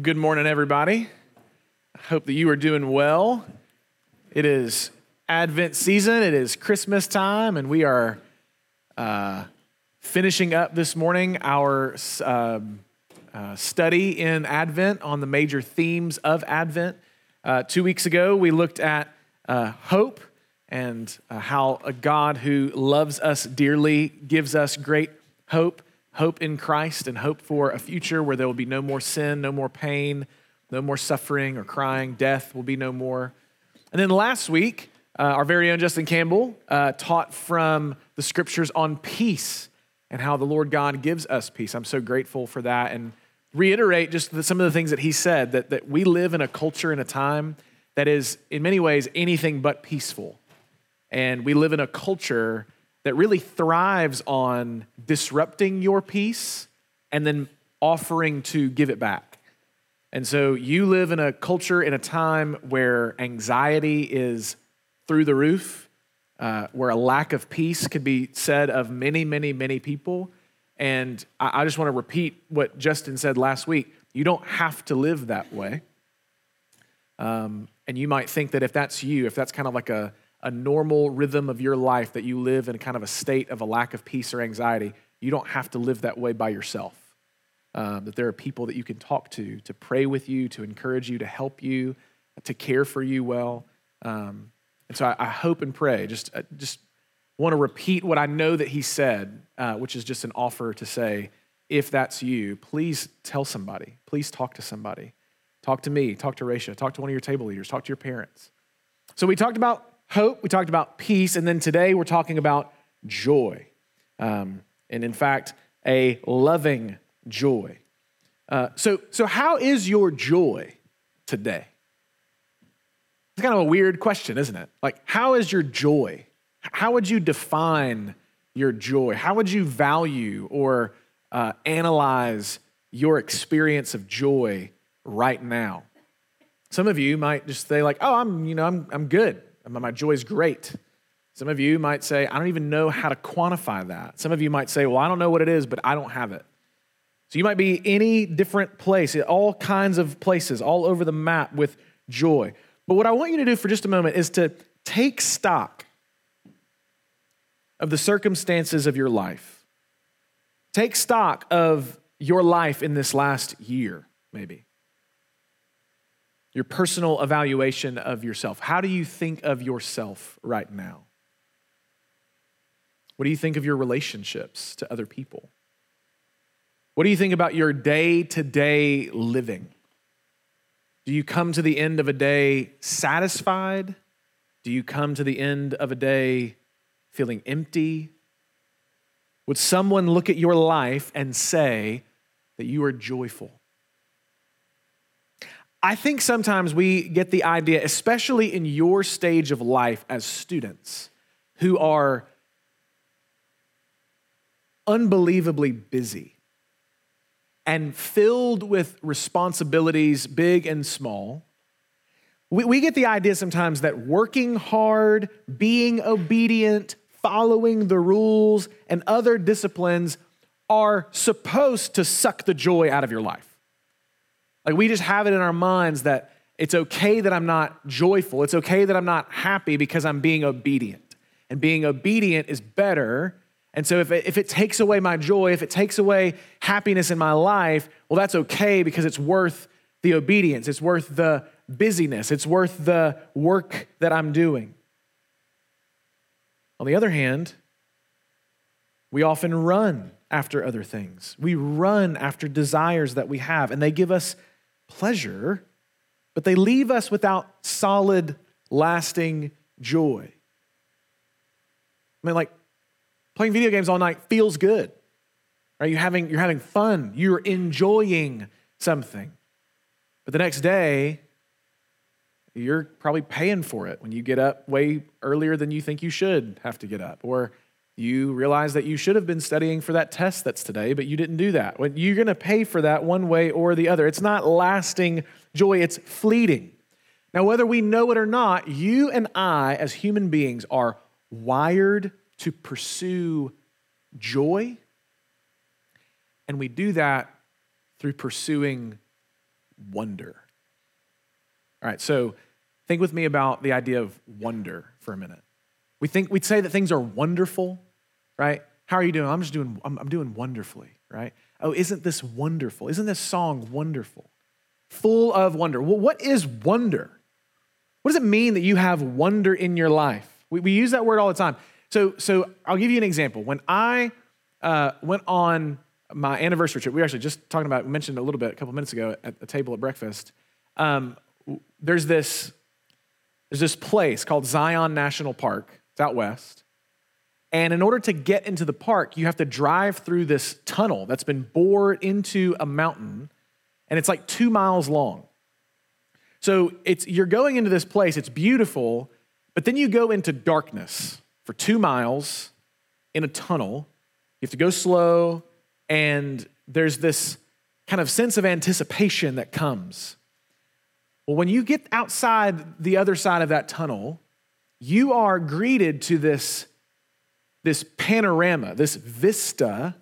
Good morning, everybody. I hope that you are doing well. It is Advent season, it is Christmas time, and we are uh, finishing up this morning our uh, uh, study in Advent on the major themes of Advent. Uh, two weeks ago, we looked at uh, hope and uh, how a God who loves us dearly gives us great hope hope in Christ and hope for a future where there will be no more sin, no more pain, no more suffering or crying. Death will be no more. And then last week, uh, our very own Justin Campbell uh, taught from the scriptures on peace and how the Lord God gives us peace. I'm so grateful for that and reiterate just the, some of the things that he said that, that we live in a culture and a time that is, in many ways, anything but peaceful. And we live in a culture that really thrives on disrupting your peace and then offering to give it back. And so you live in a culture, in a time where anxiety is through the roof, uh, where a lack of peace could be said of many, many, many people. And I, I just want to repeat what Justin said last week. You don't have to live that way. Um, and you might think that if that's you, if that's kind of like a, a normal rhythm of your life that you live in kind of a state of a lack of peace or anxiety, you don't have to live that way by yourself. Um, that there are people that you can talk to, to pray with you, to encourage you, to help you, to care for you well. Um, and so I, I, hope and pray, just, uh, just want to repeat what I know that he said, uh, which is just an offer to say, if that's you, please tell somebody. Please talk to somebody. Talk to me, talk to Raisha, talk to one of your table leaders, talk to your parents. So we talked about hope, we talked about peace, and then today we're talking about joy. Um, and in fact, a loving joy. Uh, so, so, how is your joy today? It's kind of a weird question, isn't it? Like, how is your joy? How would you define your joy? How would you value or uh, analyze your experience of joy right now? Some of you might just say, like, oh, I'm, you know, I'm, I'm good. My joy is great. Some of you might say, I don't even know how to quantify that. Some of you might say, well, I don't know what it is, but I don't have it. So you might be any different place, all kinds of places, all over the map with joy. But what I want you to do for just a moment is to take stock of the circumstances of your life. Take stock of your life in this last year, maybe your personal evaluation of yourself. How do you think of yourself right now? What do you think of your relationships to other people? What do you think about your day to day living? Do you come to the end of a day satisfied? Do you come to the end of a day feeling empty? Would someone look at your life and say that you are joyful? I think sometimes we get the idea, especially in your stage of life as students who are unbelievably busy and filled with responsibilities, big and small. We, we get the idea sometimes that working hard, being obedient, following the rules, and other disciplines are supposed to suck the joy out of your life. Like we just have it in our minds that it's okay that I'm not joyful. It's okay that I'm not happy because I'm being obedient. And being obedient is better. And so if it, if it takes away my joy, if it takes away happiness in my life, well, that's okay because it's worth the obedience. It's worth the busyness. It's worth the work that I'm doing. On the other hand, we often run after other things. We run after desires that we have, and they give us pleasure, but they leave us without solid, lasting joy. I mean, like playing video games all night feels good. Right? You're having, you're having fun, you're enjoying something. But the next day, you're probably paying for it when you get up way earlier than you think you should have to get up, or you realize that you should have been studying for that test that's today, but you didn't do that. You're going to pay for that one way or the other. It's not lasting joy, it's fleeting. Now, whether we know it or not, you and I, as human beings, are wired to pursue joy, and we do that through pursuing wonder. All right, so think with me about the idea of wonder for a minute. We think we'd say that things are wonderful, right? How are you doing? I'm just doing, I'm, I'm doing wonderfully, right? Oh, isn't this wonderful? Isn't this song wonderful? Full of wonder. Well, what is wonder? What does it mean that you have wonder in your life? We, we use that word all the time. So, so I'll give you an example. When I uh, went on my anniversary trip, we were actually just talking about, we mentioned a little bit a couple minutes ago at the table at breakfast. Um, there's this there's this place called Zion National Park. It's out west. And in order to get into the park, you have to drive through this tunnel that's been bored into a mountain, and it's like two miles long. So it's you're going into this place, it's beautiful, but then you go into darkness for two miles in a tunnel. You have to go slow, and there's this kind of sense of anticipation that comes. Well, when you get outside the other side of that tunnel, you are greeted to this, this panorama, this vista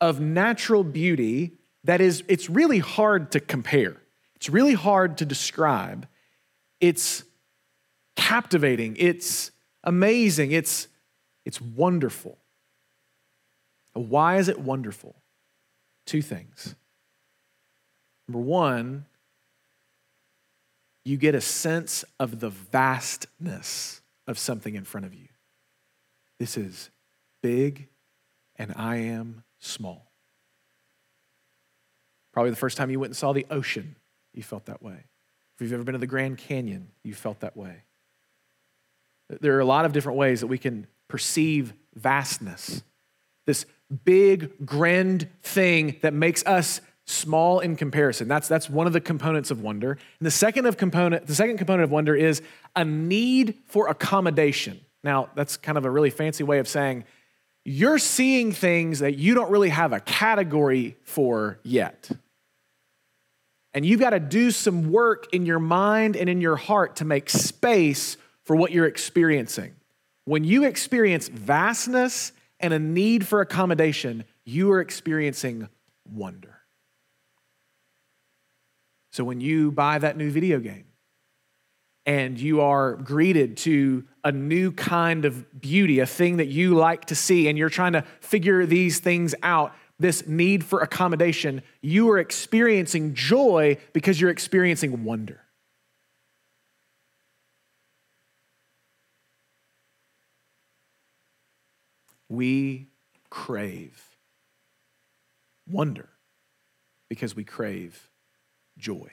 of natural beauty that is, it's really hard to compare. It's really hard to describe. It's captivating. It's amazing. It's, it's wonderful. Why is it wonderful? Two things. Number one, you get a sense of the vastness of something in front of you. This is big, and I am small. Probably the first time you went and saw the ocean, you felt that way. If you've ever been to the Grand Canyon, you felt that way. There are a lot of different ways that we can perceive vastness. This big, grand thing that makes us small in comparison. That's, that's one of the components of wonder. And the second of component, the second component of wonder is a need for accommodation. Now, that's kind of a really fancy way of saying you're seeing things that you don't really have a category for yet. And you've got to do some work in your mind and in your heart to make space for what you're experiencing. When you experience vastness and a need for accommodation, you are experiencing wonder. So when you buy that new video game and you are greeted to a new kind of beauty, a thing that you like to see, and you're trying to figure these things out, this need for accommodation, you are experiencing joy because you're experiencing wonder. We crave wonder because we crave joy.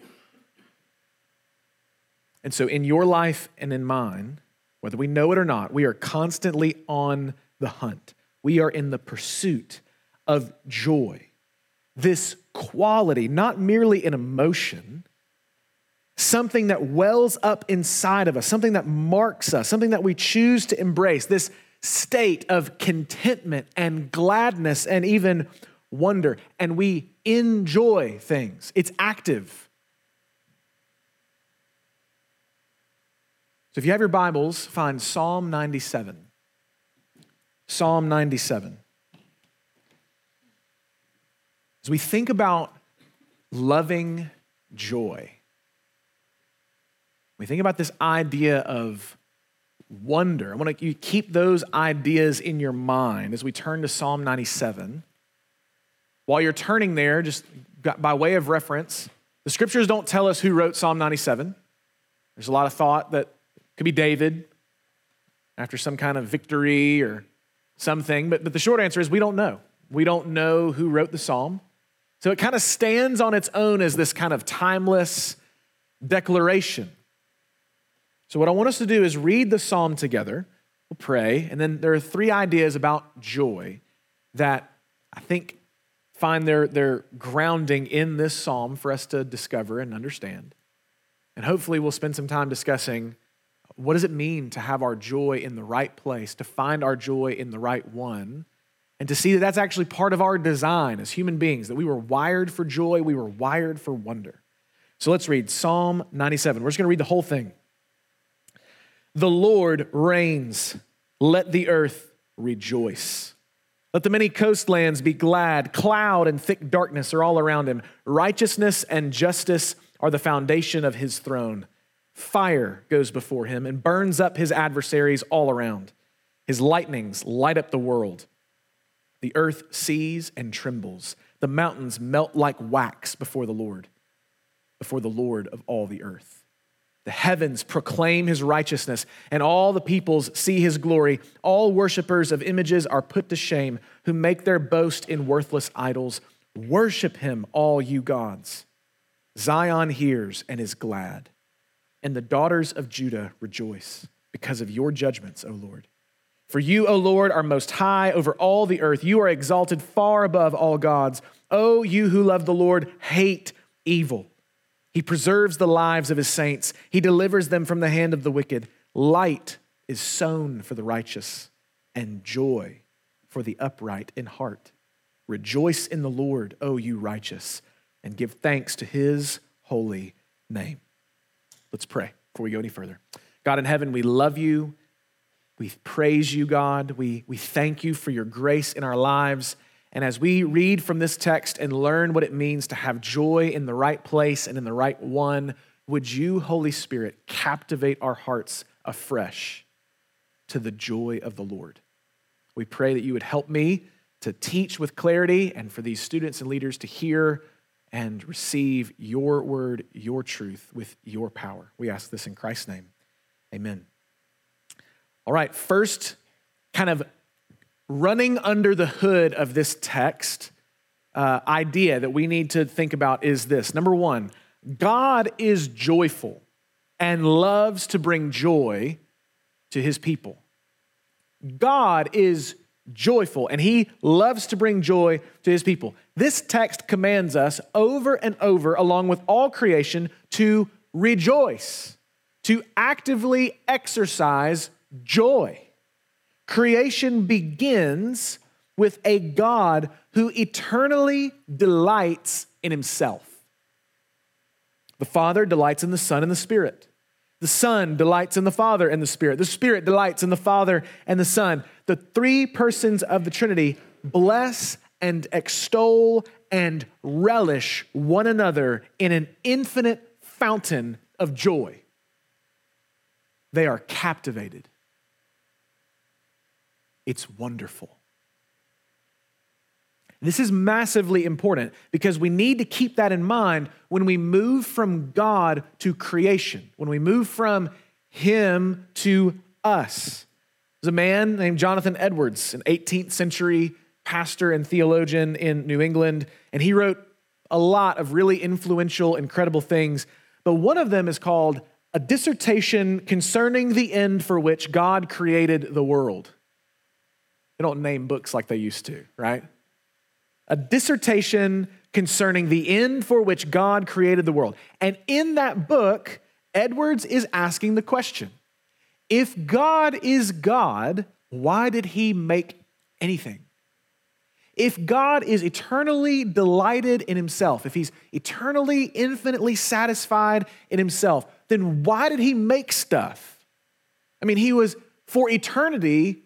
And so, in your life and in mine, whether we know it or not, we are constantly on the hunt. We are in the pursuit of joy. This quality, not merely an emotion, something that wells up inside of us, something that marks us, something that we choose to embrace, this state of contentment and gladness and even wonder. And we enjoy things, it's active. So if you have your Bibles, find Psalm 97. Psalm 97. As we think about loving joy, we think about this idea of wonder. I want to keep those ideas in your mind as we turn to Psalm 97. While you're turning there, just by way of reference, the scriptures don't tell us who wrote Psalm 97. There's a lot of thought that could be David after some kind of victory or something, but, but the short answer is we don't know. We don't know who wrote the psalm. So it kind of stands on its own as this kind of timeless declaration. So, what I want us to do is read the psalm together. We'll pray, and then there are three ideas about joy that I think find their, their grounding in this psalm for us to discover and understand. And hopefully, we'll spend some time discussing what does it mean to have our joy in the right place, to find our joy in the right one, and to see that that's actually part of our design as human beings, that we were wired for joy, we were wired for wonder. So let's read Psalm 97. We're just going to read the whole thing. The Lord reigns, let the earth rejoice. Let the many coastlands be glad. Cloud and thick darkness are all around him. Righteousness and justice are the foundation of his throne. Fire goes before him and burns up his adversaries all around. His lightnings light up the world. The earth sees and trembles. The mountains melt like wax before the Lord, before the Lord of all the earth. The heavens proclaim his righteousness, and all the peoples see his glory. All worshippers of images are put to shame, who make their boast in worthless idols. Worship him, all you gods. Zion hears and is glad, and the daughters of Judah rejoice because of your judgments, O Lord. For you, O Lord, are most high over all the earth. You are exalted far above all gods. O you who love the Lord, hate evil. He preserves the lives of his saints, he delivers them from the hand of the wicked. Light is sown for the righteous, and joy for the upright in heart. Rejoice in the Lord, O you righteous, and give thanks to his holy name. Let's pray before we go any further. God in heaven, we love you. We praise you, God. We, we thank you for your grace in our lives. And as we read from this text and learn what it means to have joy in the right place and in the right one, would you, Holy Spirit, captivate our hearts afresh to the joy of the Lord? We pray that you would help me to teach with clarity and for these students and leaders to hear and receive your word, your truth with your power. We ask this in Christ's name. Amen. All right, first, kind of running under the hood of this text uh, idea that we need to think about is this number one, God is joyful and loves to bring joy to his people. God is joyful and he loves to bring joy to his people. This text commands us over and over, along with all creation, to rejoice, to actively exercise joy. Creation begins with a God who eternally delights in himself. The Father delights in the Son and the Spirit. The Son delights in the Father and the Spirit. The Spirit delights in the Father and the Son. The three persons of the Trinity bless and extol and relish one another in an infinite fountain of joy. They are captivated it's wonderful. This is massively important because we need to keep that in mind when we move from God to creation, when we move from Him to us. There's a man named Jonathan Edwards, an 18th century pastor and theologian in New England, and he wrote a lot of really influential, incredible things. But one of them is called A Dissertation Concerning the End for Which God Created the World. They don't name books like they used to, right? A dissertation concerning the end for which God created the world. And in that book, Edwards is asking the question if God is God, why did he make anything? If God is eternally delighted in himself, if he's eternally, infinitely satisfied in himself, then why did he make stuff? I mean, he was for eternity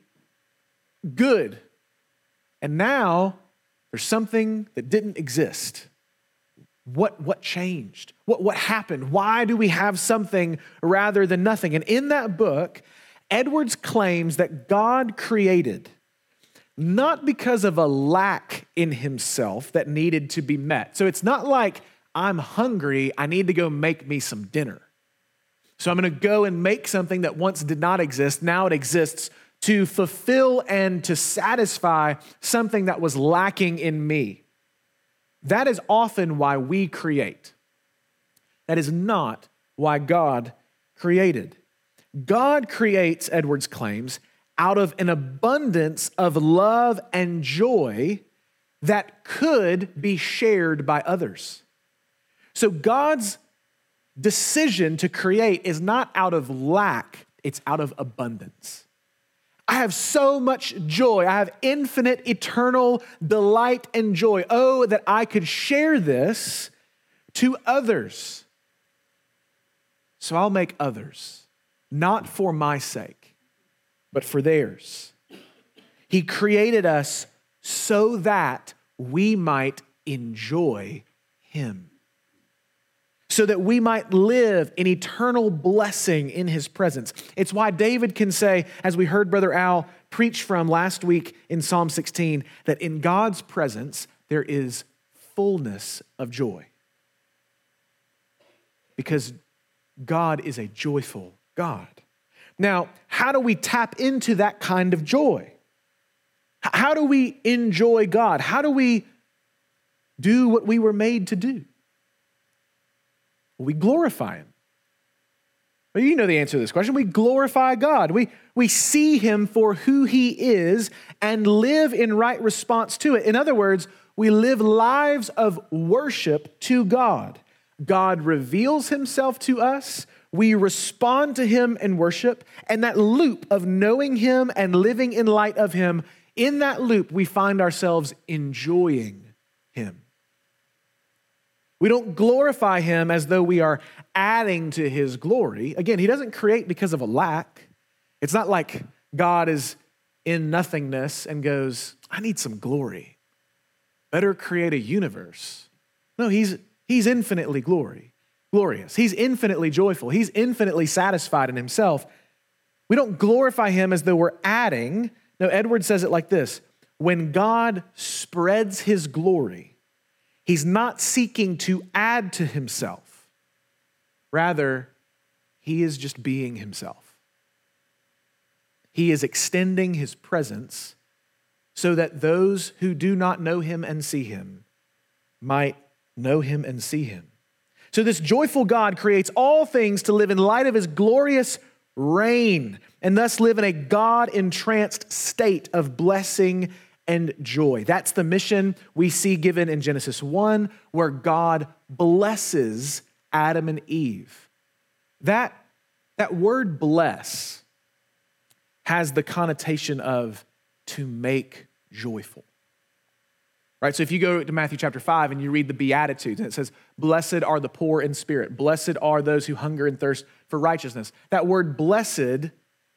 good. And now there's something that didn't exist. What, what changed? What, what happened? Why do we have something rather than nothing? And in that book, Edwards claims that God created not because of a lack in himself that needed to be met. So it's not like I'm hungry, I need to go make me some dinner. So I'm going to go and make something that once did not exist, now it exists to fulfill and to satisfy something that was lacking in me. That is often why we create. That is not why God created. God creates, Edwards claims, out of an abundance of love and joy that could be shared by others. So God's decision to create is not out of lack, it's out of abundance. I have so much joy. I have infinite, eternal delight and joy. Oh, that I could share this to others. So I'll make others, not for my sake, but for theirs. He created us so that we might enjoy Him. So that we might live in eternal blessing in his presence. It's why David can say, as we heard Brother Al preach from last week in Psalm 16, that in God's presence there is fullness of joy. Because God is a joyful God. Now, how do we tap into that kind of joy? How do we enjoy God? How do we do what we were made to do? We glorify Him. Well, you know the answer to this question. We glorify God. We, we see Him for who He is and live in right response to it. In other words, we live lives of worship to God. God reveals Himself to us. We respond to Him in worship. And that loop of knowing Him and living in light of Him, in that loop, we find ourselves enjoying. We don't glorify him as though we are adding to his glory. Again, he doesn't create because of a lack. It's not like God is in nothingness and goes, I need some glory. Better create a universe. No, he's, he's infinitely glory, glorious. He's infinitely joyful. He's infinitely satisfied in himself. We don't glorify him as though we're adding. No, Edward says it like this when God spreads his glory, He's not seeking to add to himself. Rather, he is just being himself. He is extending his presence so that those who do not know him and see him might know him and see him. So, this joyful God creates all things to live in light of his glorious reign and thus live in a God entranced state of blessing and joy. That's the mission we see given in Genesis 1, where God blesses Adam and Eve. That, that word bless has the connotation of to make joyful. Right? So if you go to Matthew chapter 5 and you read the Beatitudes, and it says, Blessed are the poor in spirit, blessed are those who hunger and thirst for righteousness. That word blessed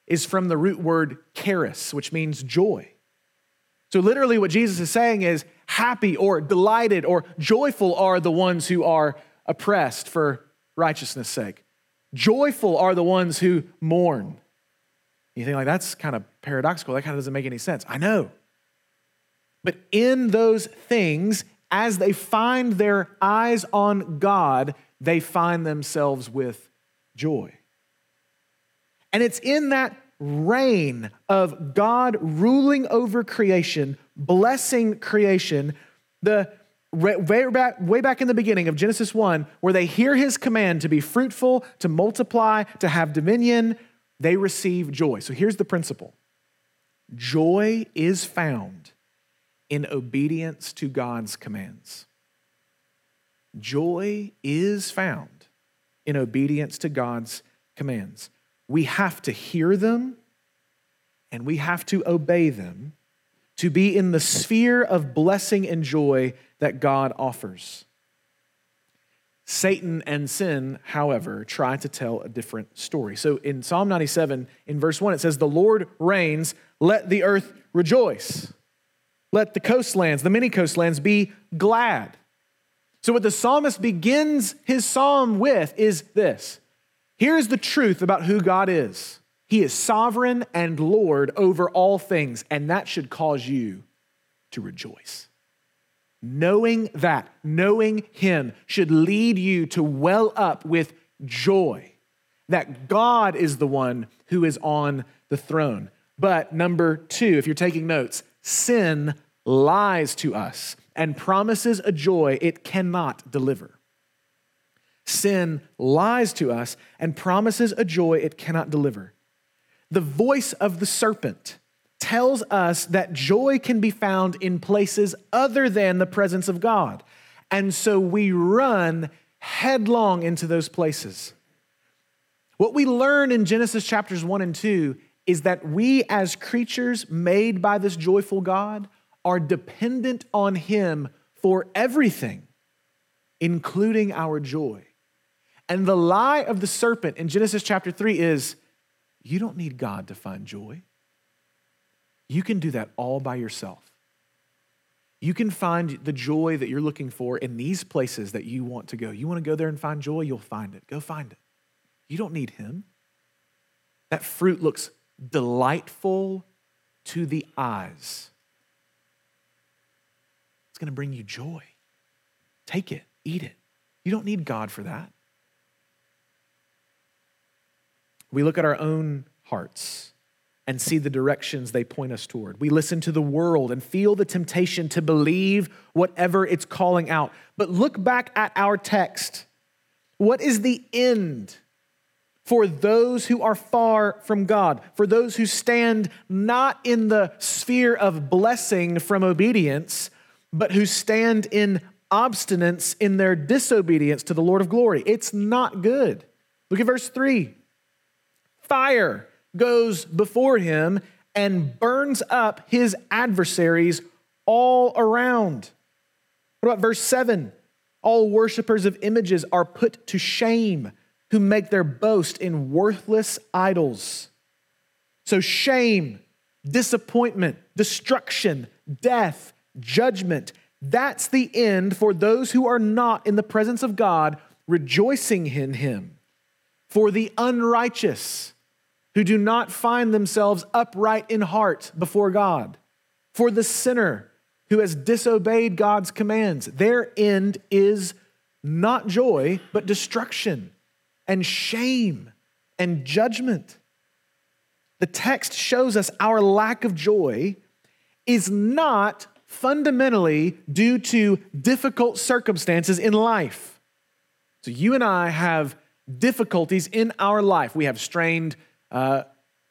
is from the root word charis, which means joy. So, literally, what Jesus is saying is happy or delighted or joyful are the ones who are oppressed for righteousness' sake. Joyful are the ones who mourn. You think, like, that's kind of paradoxical. That kind of doesn't make any sense. I know. But in those things, as they find their eyes on God, they find themselves with joy. And it's in that reign of God ruling over creation, blessing creation, the way back, way back in the beginning of Genesis 1, where they hear his command to be fruitful, to multiply, to have dominion, they receive joy. So here's the principle joy is found in obedience to God's commands. Joy is found in obedience to God's commands. We have to hear them and we have to obey them to be in the sphere of blessing and joy that God offers. Satan and sin, however, try to tell a different story. So in Psalm 97, in verse 1, it says, The Lord reigns, let the earth rejoice. Let the coastlands, the many coastlands, be glad. So, what the psalmist begins his psalm with is this Here's the truth about who God is He is sovereign and Lord over all things, and that should cause you to rejoice. Knowing that, knowing Him, should lead you to well up with joy that God is the one who is on the throne. But number two, if you're taking notes, sin lies to us and promises a joy it cannot deliver. Sin lies to us and promises a joy it cannot deliver. The voice of the serpent tells us that joy can be found in places other than the presence of God. And so we run headlong into those places. What we learn in Genesis chapters 1 and 2 is that we, as creatures made by this joyful God, are dependent on Him for everything, including our joy. And the lie of the serpent in Genesis chapter 3 is you don't need God to find joy. You can do that all by yourself. You can find the joy that you're looking for in these places that you want to go. You want to go there and find joy, you'll find it. Go find it. You don't need Him. That fruit looks delightful to the eyes. It's going to bring you joy. Take it, eat it. You don't need God for that. We look at our own hearts and see the directions they point us toward. We listen to the world and feel the temptation to believe whatever it's calling out. But look back at our text. What is the end for those who are far from God, for those who stand not in the sphere of blessing from obedience, but who stand in obstinance in their disobedience to the Lord of glory? It's not good. Look at verse 3 Fire goes before him and burns up his adversaries all around. What about verse 7? All worshippers of images are put to shame who make their boast in worthless idols. So, shame, disappointment, destruction, death, judgment, that's the end for those who are not in the presence of God, rejoicing in Him. For the unrighteous, who do not find themselves upright in heart before God. For the sinner who has disobeyed God's commands, their end is not joy, but destruction and shame and judgment. The text shows us our lack of joy is not fundamentally due to difficult circumstances in life. So, you and I have difficulties in our life. We have strained uh,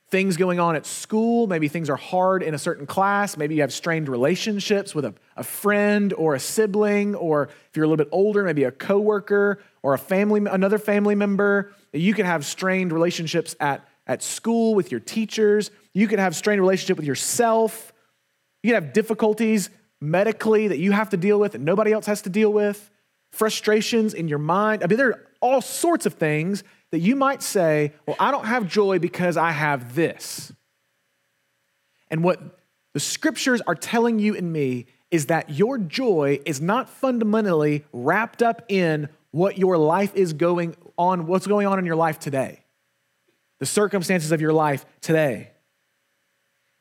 things going on at school. Maybe things are hard in a certain class. Maybe you have strained relationships with a, a friend or a sibling, or if you're a little bit older, maybe a coworker or a family, another family member. You can have strained relationships at, at school with your teachers. You can have strained relationship with yourself. You can have difficulties medically that you have to deal with and nobody else has to deal with. Frustrations in your mind. I mean, there are all sorts of things that you might say, Well, I don't have joy because I have this. And what the scriptures are telling you and me is that your joy is not fundamentally wrapped up in what your life is going on, what's going on in your life today, the circumstances of your life today.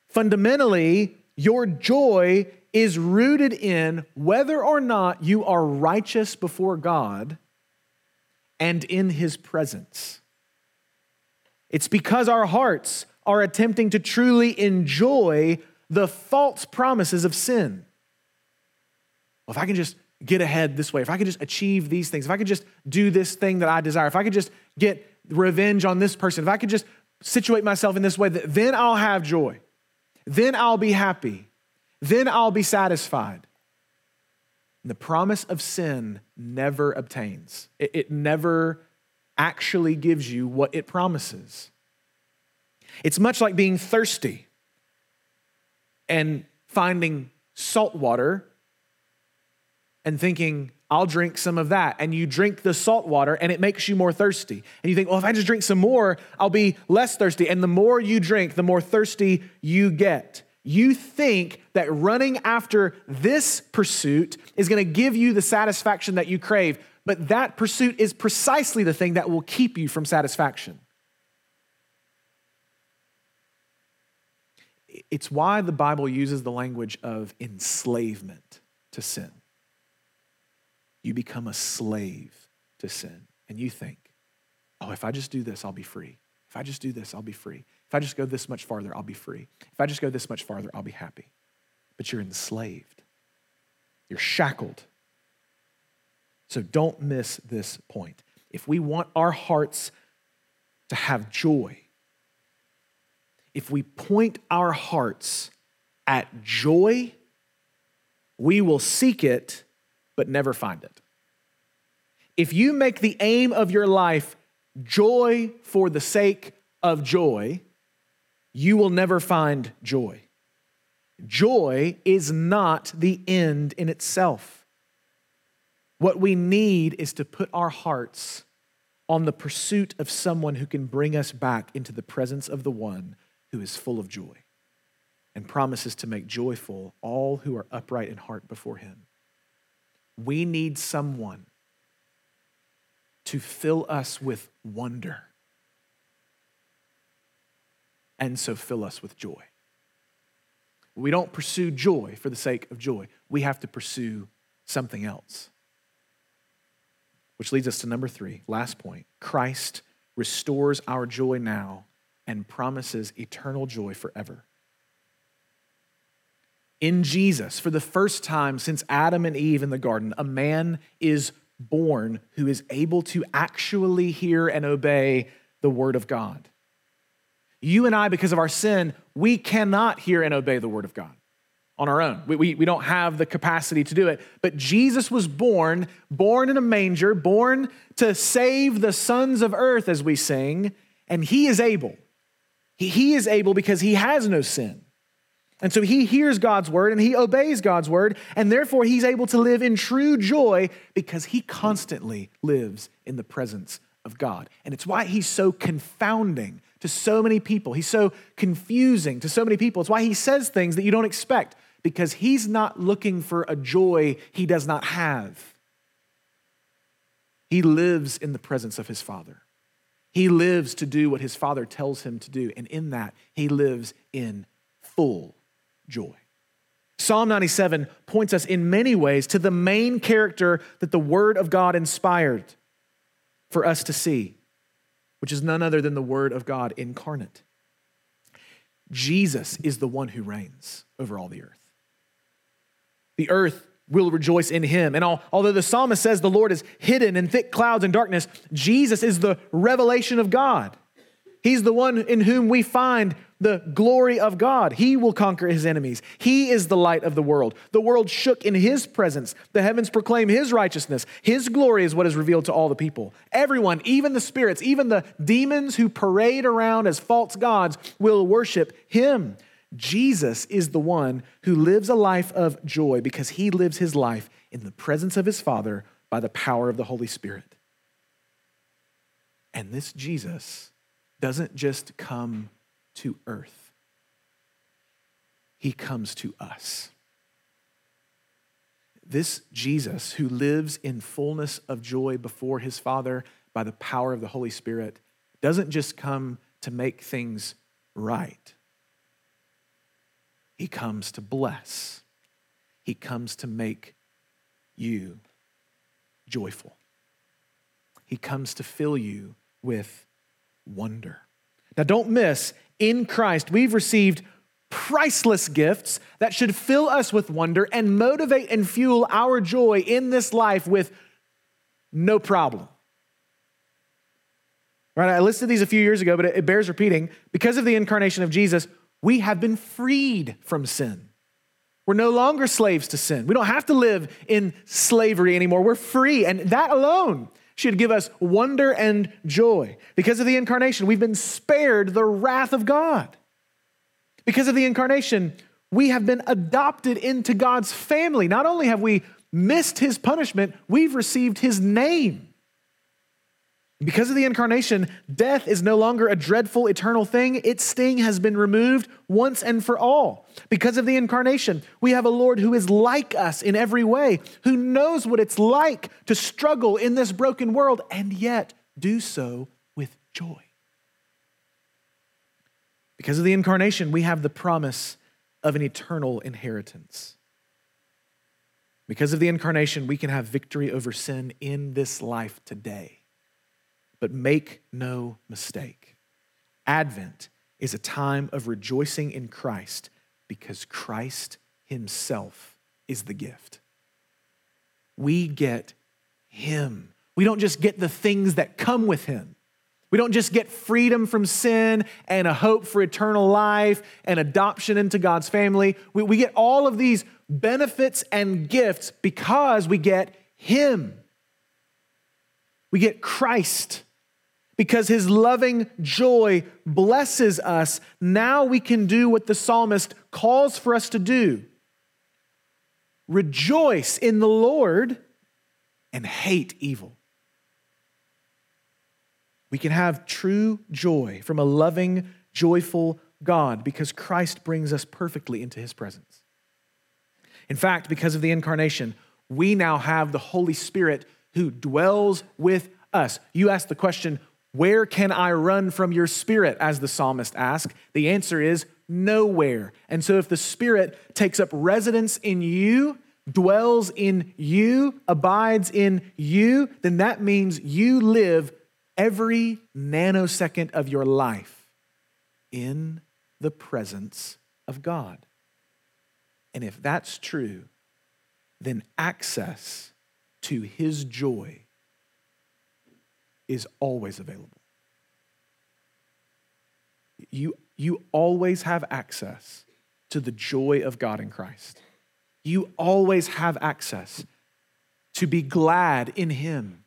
Fundamentally, your joy is rooted in whether or not you are righteous before God and in his presence. It's because our hearts are attempting to truly enjoy the false promises of sin. Well, if I can just get ahead this way, if I could just achieve these things, if I could just do this thing that I desire, if I could just get revenge on this person, if I could just situate myself in this way, then I'll have joy. Then I'll be happy. Then I'll be satisfied. The promise of sin never obtains, it, it never actually gives you what it promises. It's much like being thirsty and finding salt water and thinking, I'll drink some of that. And you drink the salt water and it makes you more thirsty. And you think, well, if I just drink some more, I'll be less thirsty. And the more you drink, the more thirsty you get you think that running after this pursuit is going to give you the satisfaction that you crave, but that pursuit is precisely the thing that will keep you from satisfaction. It's why the Bible uses the language of enslavement to sin. You become a slave to sin, and you think, oh, if I just do this, I'll be free. If I just do this, I'll be free. If I just go this much farther, I'll be free. If I just go this much farther, I'll be happy. But you're enslaved, you're shackled. So don't miss this point. If we want our hearts to have joy, if we point our hearts at joy, we will seek it but never find it. If you make the aim of your life joy for the sake of joy, you will never find joy. Joy is not the end in itself. What we need is to put our hearts on the pursuit of someone who can bring us back into the presence of the one who is full of joy. and promises to make joyful all who are upright in heart before him. We need someone to fill us with wonder. And so fill us with joy. We don't pursue joy for the sake of joy. We have to pursue something else. Which leads us to number three, last point. Christ restores our joy now and promises eternal joy forever. In Jesus, for the first time since Adam and Eve in the garden, a man is born who is able to actually hear and obey the word of God. You and I, because of our sin, we cannot hear and obey the word of God on our own. We, we, we don't have the capacity to do it. But Jesus was born, born in a manger, born to save the sons of earth, as we sing, and he is able. He, he is able because he has no sin. And so he hears God's word and he obeys God's word, and therefore he's able to live in true joy because he constantly lives in the presence of God. And it's why he's so confounding to so many people. He's so confusing to so many people. It's why he says things that you don't expect because he's not looking for a joy he does not have. He lives in the presence of his Father. He lives to do what his Father tells him to do, and in that, he lives in full joy. Psalm 97 points us in many ways to the main character that the Word of God inspired for us to see, which is none other than the Word of God incarnate. Jesus is the one who reigns over all the earth. The earth will rejoice in him. And although the psalmist says the Lord is hidden in thick clouds and darkness, Jesus is the revelation of God. He's the one in whom we find the glory of God. He will conquer his enemies. He is the light of the world. The world shook in his presence. The heavens proclaim his righteousness. His glory is what is revealed to all the people. Everyone, even the spirits, even the demons who parade around as false gods, will worship him. Jesus is the one who lives a life of joy because he lives his life in the presence of his Father by the power of the Holy Spirit. And this Jesus doesn't just come to earth, he comes to us. This Jesus, who lives in fullness of joy before his Father by the power of the Holy Spirit, doesn't just come to make things right. He comes to bless. He comes to make you joyful. He comes to fill you with wonder. Now, don't miss, in Christ, we've received priceless gifts that should fill us with wonder and motivate and fuel our joy in this life with no problem. Right? I listed these a few years ago, but it bears repeating. Because of the incarnation of Jesus, we have been freed from sin. We're no longer slaves to sin. We don't have to live in slavery anymore. We're free. And that alone should give us wonder and joy. Because of the incarnation, we've been spared the wrath of God. Because of the incarnation, we have been adopted into God's family. Not only have we missed his punishment, we've received his name. Because of the incarnation, death is no longer a dreadful eternal thing. Its sting has been removed once and for all. Because of the incarnation, we have a Lord who is like us in every way, who knows what it's like to struggle in this broken world and yet do so with joy. Because of the incarnation, we have the promise of an eternal inheritance. Because of the incarnation, we can have victory over sin in this life today. But make no mistake Advent is a time of rejoicing in Christ because Christ Himself is the gift. We get Him. We don't just get the things that come with Him. We don't just get freedom from sin and a hope for eternal life and adoption into God's family. We, we get all of these benefits and gifts because we get Him. We get Christ because his loving joy blesses us, now we can do what the psalmist calls for us to do rejoice in the Lord and hate evil. We can have true joy from a loving, joyful, God because Christ brings us perfectly into his presence. In fact, because of the incarnation, we now have the Holy Spirit who dwells with us. You ask the question, where can I run from your spirit? As the psalmist asked. The answer is nowhere. And so, if the Spirit takes up residence in you, dwells in you, abides in you, then that means you live every nanosecond of your life in the presence of God. And if that's true, then access to His joy is always available. You, you always have access to the joy of God in Christ. You always have access to be glad in Him.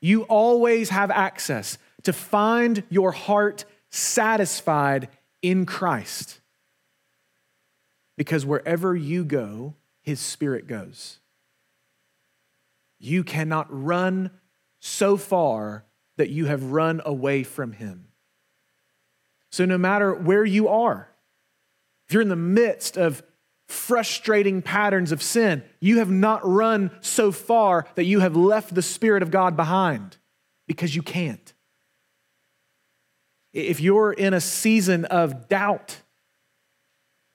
You always have access to find your heart satisfied in Christ. Because wherever you go, His Spirit goes. You cannot run so far that you have run away from Him. So, no matter where you are, if you're in the midst of frustrating patterns of sin, you have not run so far that you have left the Spirit of God behind because you can't. If you're in a season of doubt,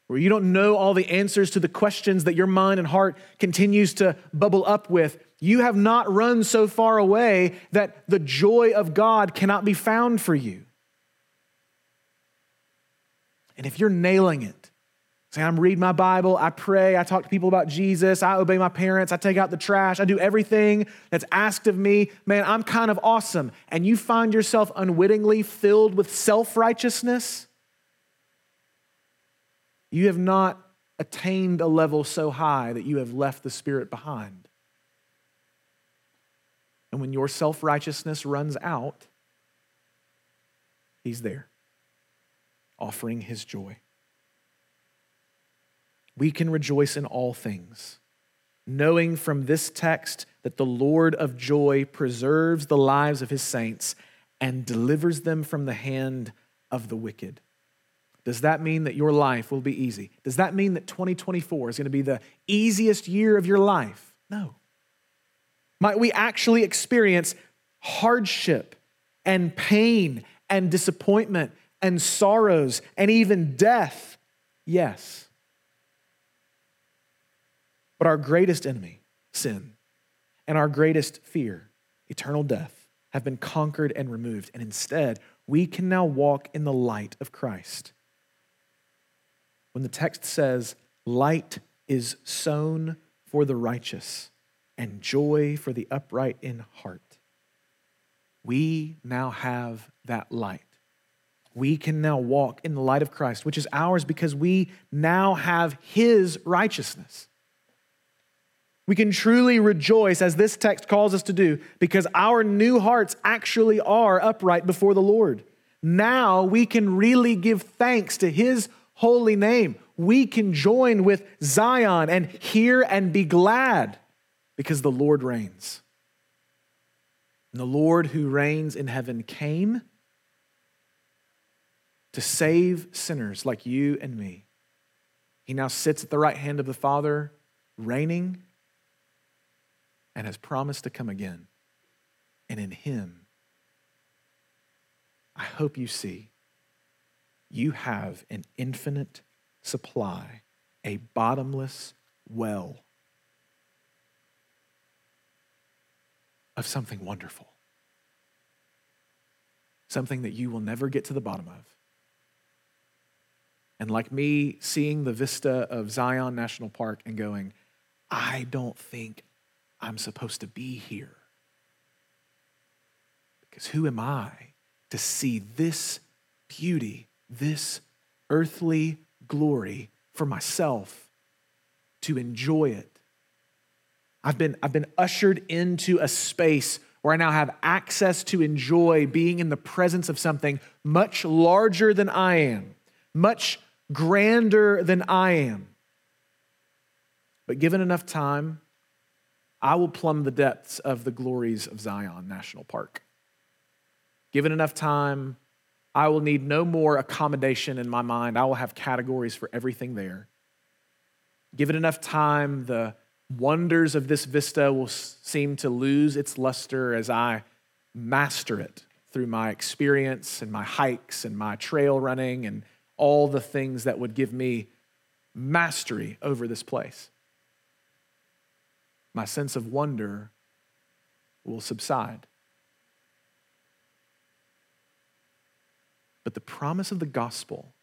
where you don't know all the answers to the questions that your mind and heart continues to bubble up with, you have not run so far away that the joy of God cannot be found for you. And if you're nailing it, say, I'm reading my Bible, I pray, I talk to people about Jesus, I obey my parents, I take out the trash, I do everything that's asked of me, man, I'm kind of awesome. And you find yourself unwittingly filled with self righteousness, you have not attained a level so high that you have left the Spirit behind. And when your self righteousness runs out, He's there offering his joy. We can rejoice in all things, knowing from this text that the Lord of joy preserves the lives of his saints and delivers them from the hand of the wicked. Does that mean that your life will be easy? Does that mean that 2024 is going to be the easiest year of your life? No. Might we actually experience hardship and pain and disappointment and sorrows and even death? Yes. But our greatest enemy, sin, and our greatest fear, eternal death, have been conquered and removed. And instead, we can now walk in the light of Christ. When the text says, light is sown for the righteous and joy for the upright in heart, we now have that light we can now walk in the light of Christ, which is ours because we now have his righteousness. We can truly rejoice, as this text calls us to do, because our new hearts actually are upright before the Lord. Now we can really give thanks to his holy name. We can join with Zion and hear and be glad because the Lord reigns. And the Lord who reigns in heaven came to save sinners like you and me. He now sits at the right hand of the Father, reigning, and has promised to come again. And in Him, I hope you see, you have an infinite supply, a bottomless well of something wonderful, something that you will never get to the bottom of and like me seeing the vista of Zion National Park and going, I don't think I'm supposed to be here. Because who am I to see this beauty, this earthly glory for myself, to enjoy it? I've been, I've been ushered into a space where I now have access to enjoy being in the presence of something much larger than I am, much grander than I am. But given enough time, I will plumb the depths of the glories of Zion National Park. Given enough time, I will need no more accommodation in my mind. I will have categories for everything there. Give it enough time, the wonders of this vista will seem to lose its luster as I master it through my experience and my hikes and my trail running and all the things that would give me mastery over this place. My sense of wonder will subside. But the promise of the gospel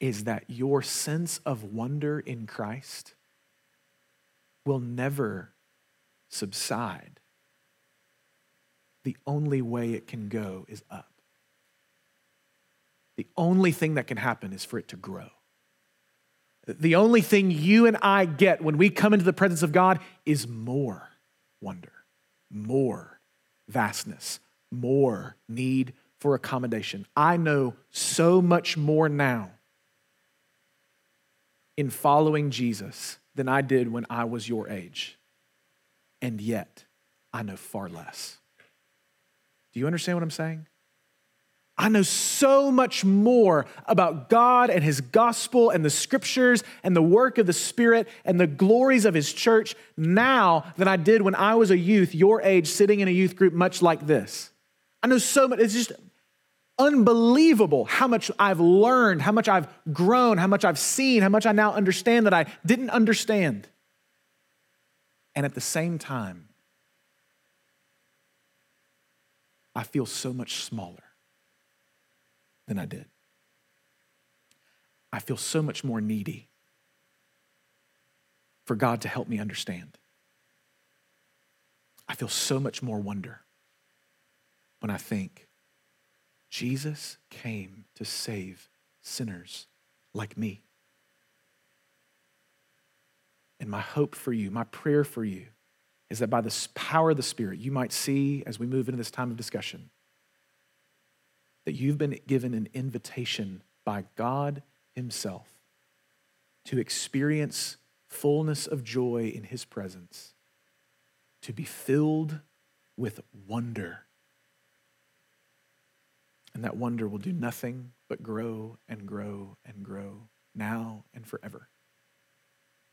is that your sense of wonder in Christ will never subside. The only way it can go is up. The only thing that can happen is for it to grow. The only thing you and I get when we come into the presence of God is more wonder, more vastness, more need for accommodation. I know so much more now in following Jesus than I did when I was your age. And yet, I know far less. Do you understand what I'm saying? I know so much more about God and His gospel and the scriptures and the work of the Spirit and the glories of His church now than I did when I was a youth, your age, sitting in a youth group much like this. I know so much. It's just unbelievable how much I've learned, how much I've grown, how much I've seen, how much I now understand that I didn't understand. And at the same time, I feel so much smaller than I did. I feel so much more needy for God to help me understand. I feel so much more wonder when I think Jesus came to save sinners like me. And my hope for you, my prayer for you, is that by the power of the Spirit, you might see as we move into this time of discussion that you've been given an invitation by God Himself to experience fullness of joy in His presence, to be filled with wonder and that wonder will do nothing but grow and grow and grow now and forever.